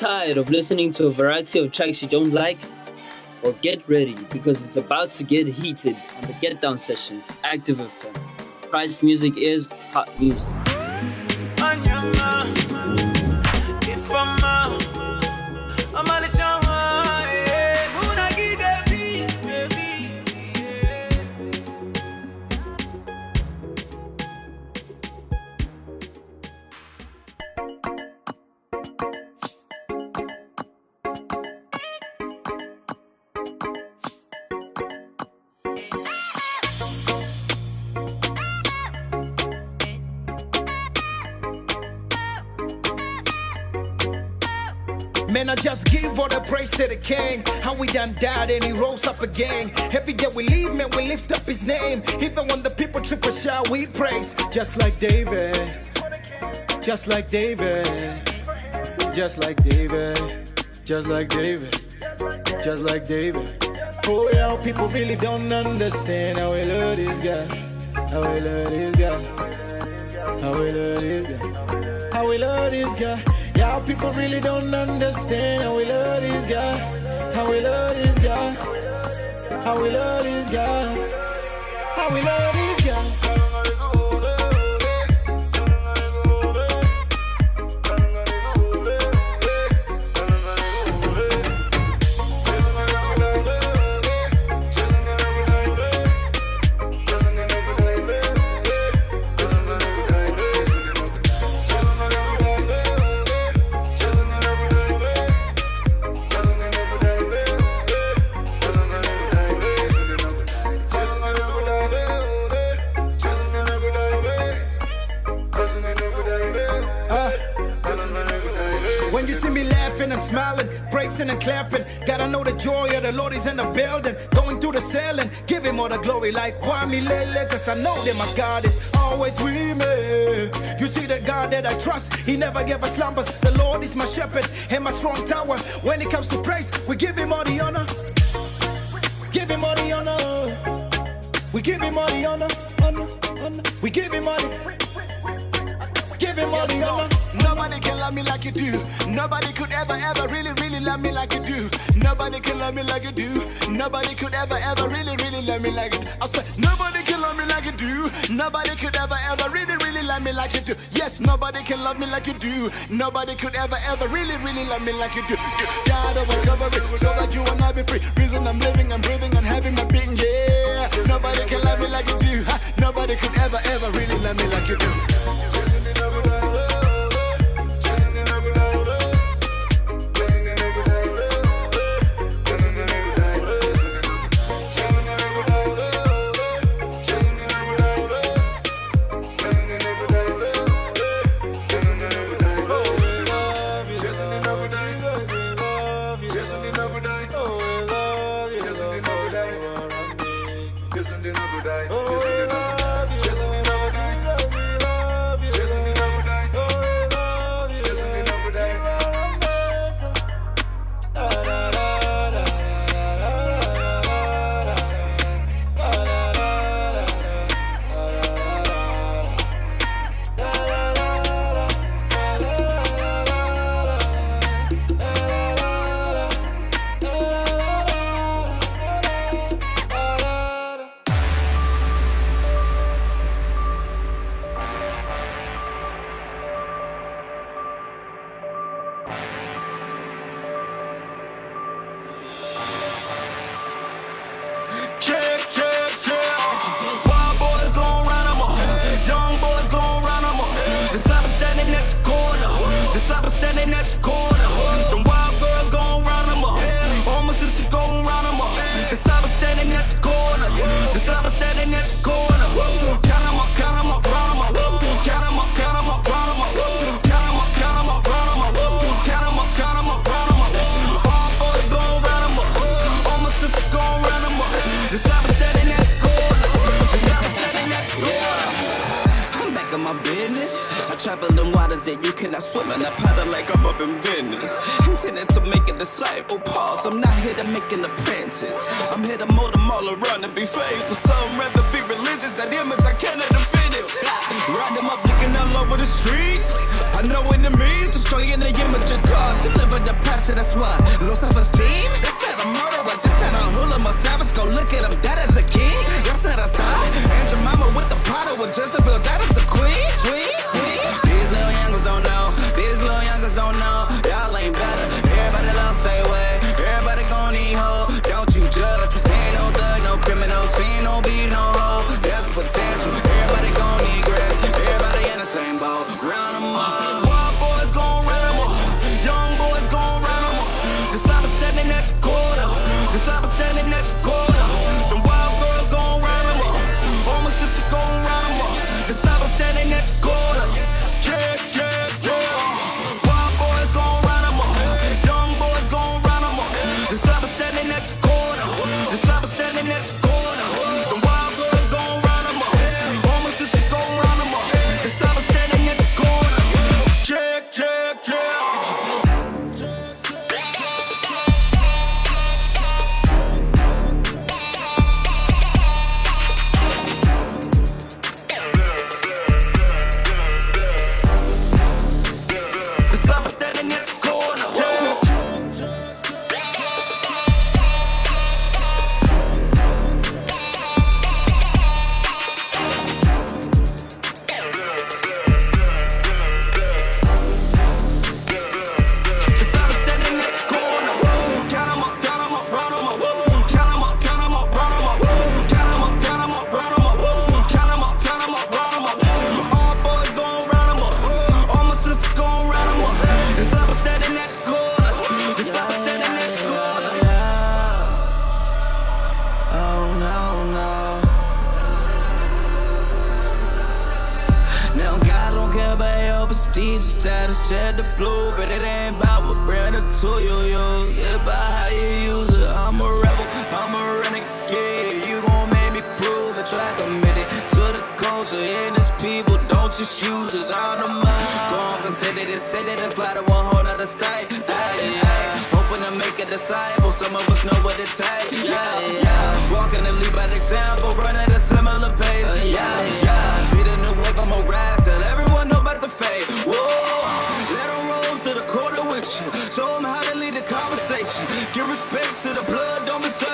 Tired of listening to a variety of tracks you don't like? Well, get ready because it's about to get heated on the Get Down Sessions Active FM. Price music is hot music. Man, I just give all the praise to the king. How we done died and he rose up again. Every day we leave, man, we lift up his name. Even when the people trip or shout, we praise. Just like David. Just like David. Just like David. Just like David. Just like David. Oh, yeah, people really don't understand how we love this guy. How we love this guy. How we love this guy. How we love this guy. Yeah, people really don't understand how we love this guy. How we love this guy. How we love this guy. How we love this glory like me lele, cause I know that my God is always with me. You see the God that I trust, he never gave us slumbers. The Lord is my shepherd and my strong tower. When it comes to praise, we give him all the honor. Give him all the honor. We give him all the honor. honor, honor. We give him all the All the. Nobody can love me like you do. Nobody could ever, ever really, really love me like you do. Nobody can love me like you do. Nobody could ever, ever really, really love me like you do. I said, nobody can love me like you do. Nobody could ever, ever really, really love me like you do. Yes, nobody can love me like you do. Nobody could ever, ever really, really love me like you do. God over cover it so that you and I be free. Reason I'm living, I'm breathing, and having my being. Yeah, nobody can love me like you do. Nobody could ever, ever really love me like you do. And I swim in that paddle like I'm up in Venice. Intended to make a disciple pause. I'm not here to make an apprentice. I'm here to mold them all around and be faithful. Some rather be religious That image I cannot defend it. Ride them up looking all over the street. I know enemies destroying the image of God. Deliver the passion, that's why. Low self-esteem, Instead of a murder, Now God don't care about your prestige status, check the blue, but it ain't about what brand new to you, yo. It's about how you use it. I'm a rebel, I'm a renegade. You gon' make me prove it, try to commit it to the culture and its people. Don't just use us on the mind. Gone from city to city to fly to a whole other state. Hoping to make a disciple. Some of us know what it takes. Yeah, yeah. Walking and lead by example, running a similar pace. Yeah, yeah. Be the new I'ma ride everyone know about the fade. Whoa, let them rose to the quarter with you. Show them how to lead the conversation. Give respect to the blood, don't mistake.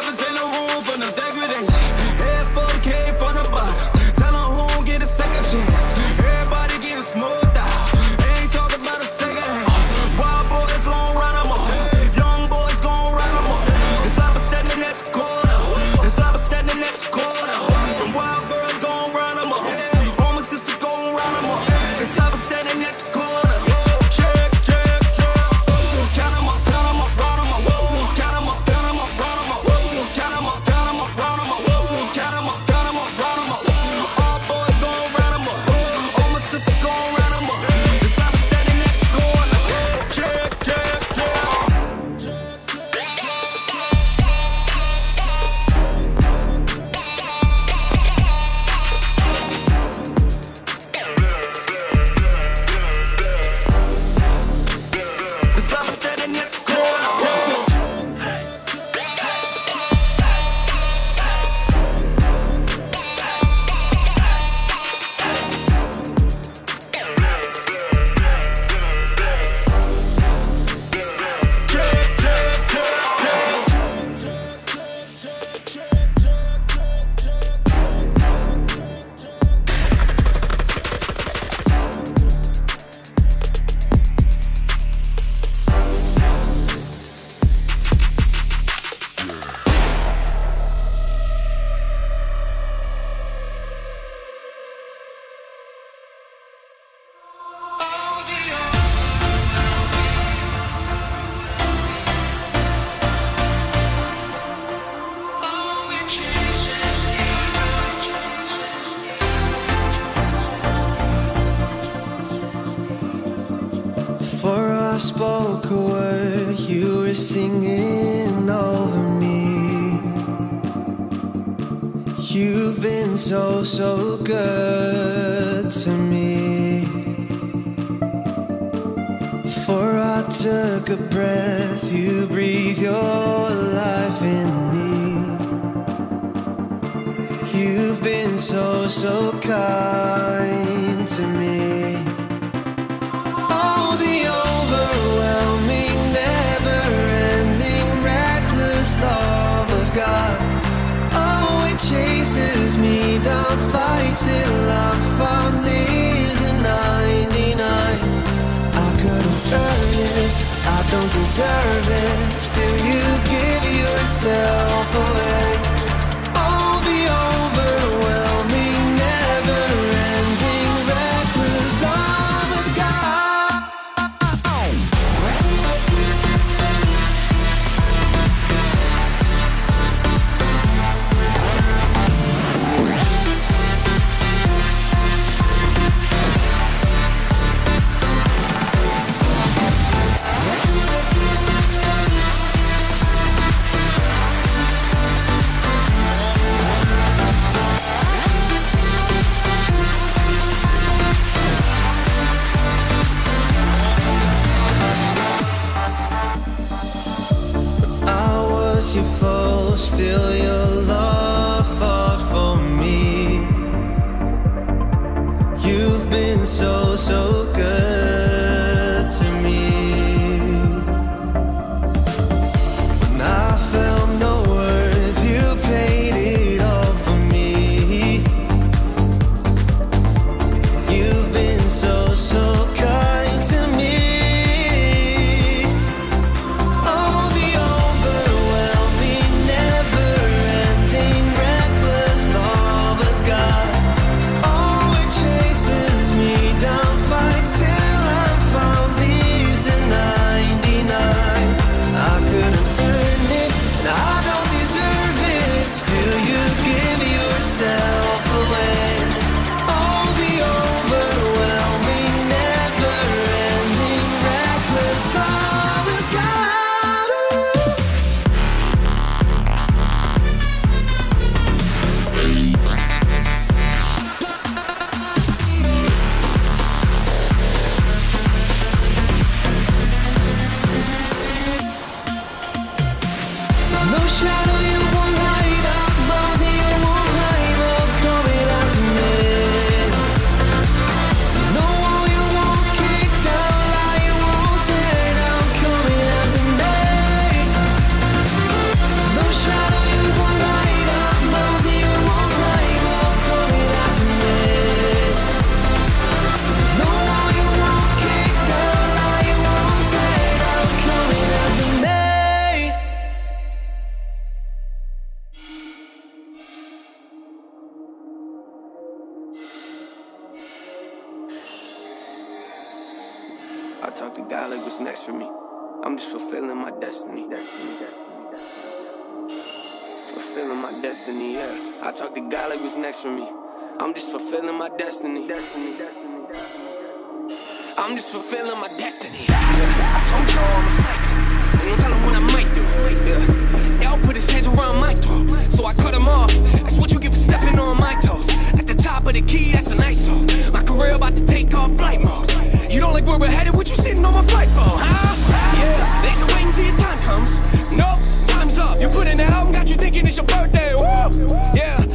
to me. For I took a breath, you breathe your life in me. You've been so, so kind to me. I fight till I'm 99 I couldn't it, I don't deserve it Still you give yourself away. 100 key, that's a nice song. My career about to take off flight mode. You don't like where we're headed, what you sitting on my flight for, huh? Yeah, they should waiting till your time comes. Nope, time's up. You put in the album, got you thinking it's your birthday, woo! Yeah.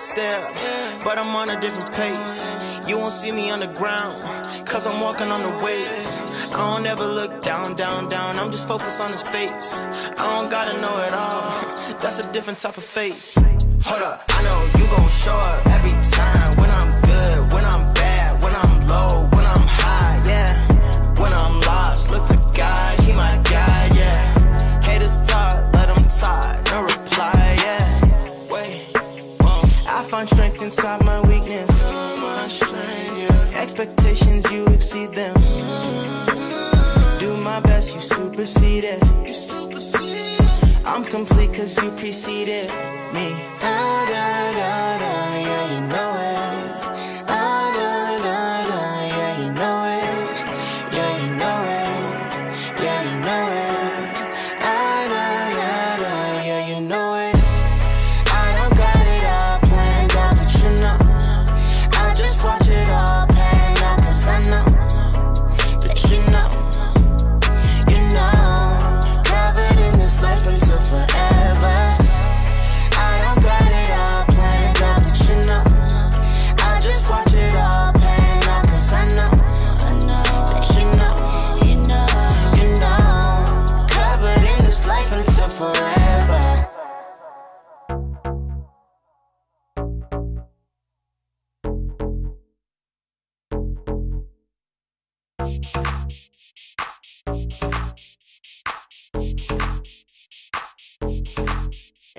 step, but I'm on a different pace. You won't see me on the ground, cause I'm walking on the waves. I don't ever look down, down, down, I'm just focused on his face. I don't gotta know it all, that's a different type of faith. Hold up, I know you gon' show up every time. find strength inside my weakness. My strength, yeah. Expectations, you exceed them. Do my best, you supersede it. You supersede. I'm complete cause you preceded me. Da, da, da, yeah, you know it.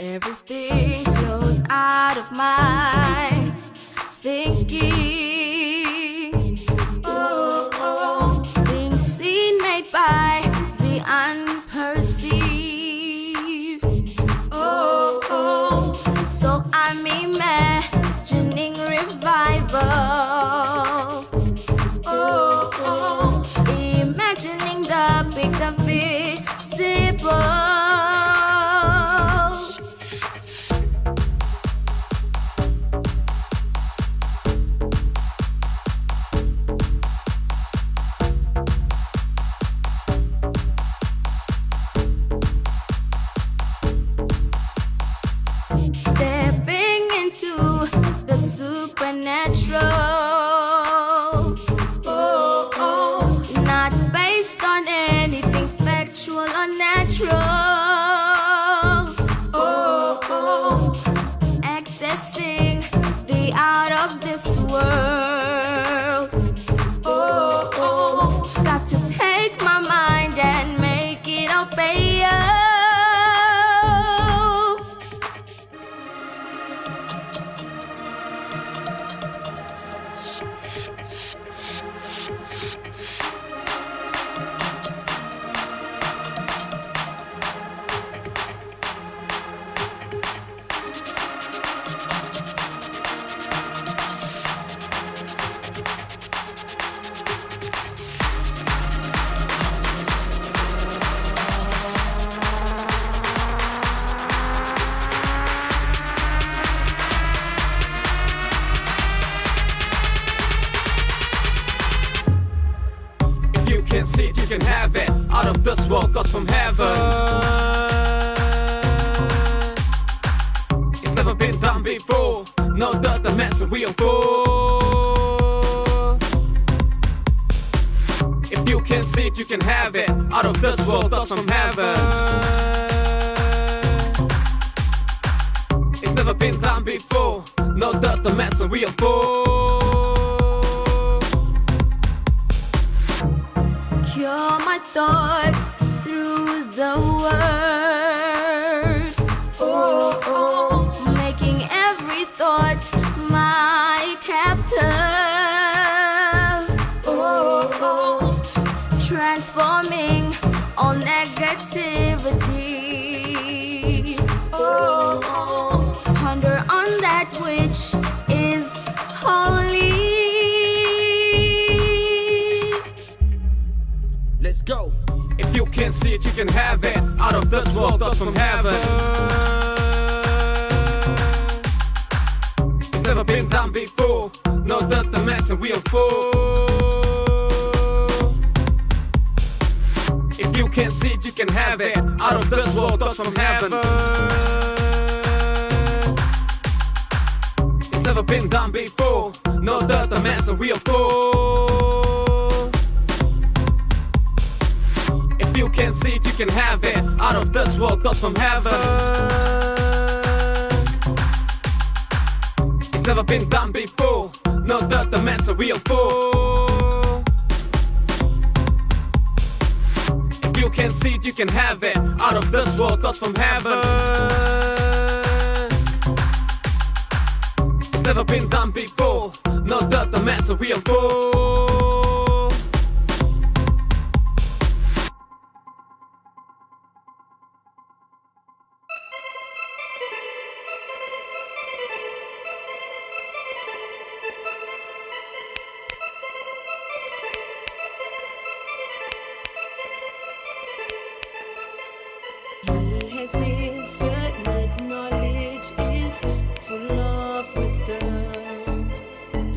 Everything flows out of my thinking. Transforming all negativity. Oh, ponder on that which is holy. Let's go. If you can't see it, you can have it. Out of this world, thoughts from heaven. It's never been done before. No doubt the mess and we are full. If you can see it, you can have it. Out of this world, thoughts from heaven. It's never been done before. No doubt the and we are full. If you can see it, you can have it. Out of this world, thoughts from heaven. It's never been done before. No doubt the man's a real are can see it, you can have it. Out of this world, thoughts from heaven. Never been done before. No doubt the and we are full.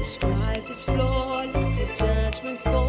Described as flawless, his judgment faultless.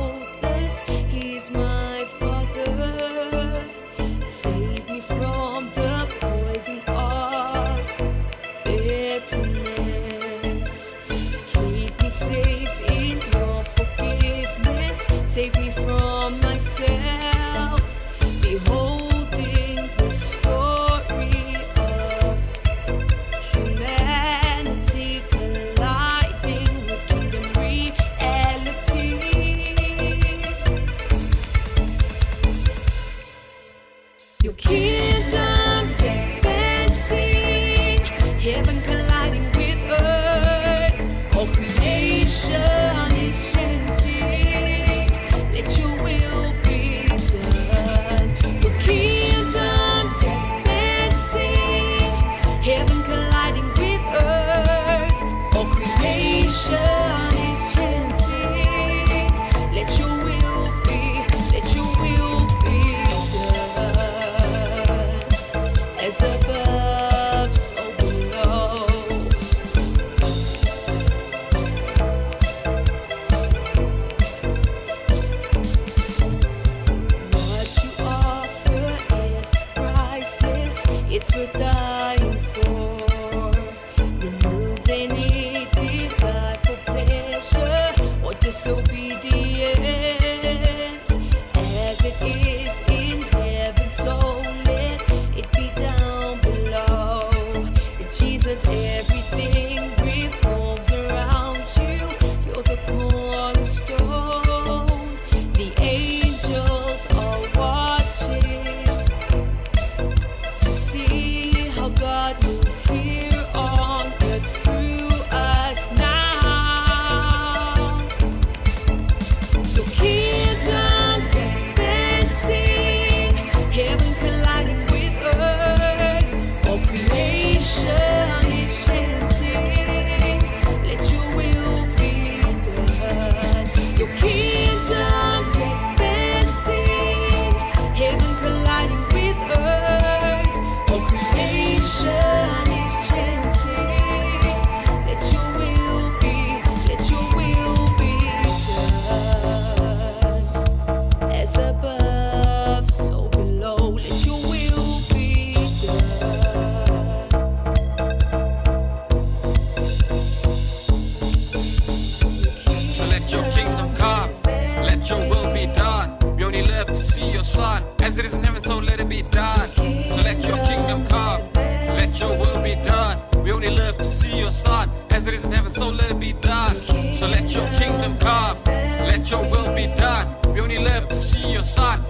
Let your kingdom come. Let your will be done. We only live to see your son. As it is in heaven, so let it be done. So let your kingdom come. Let your will be done. We only live to see your son. As it is in heaven, so let it be done. So let your kingdom come. Let your will be done. We only live to see your son.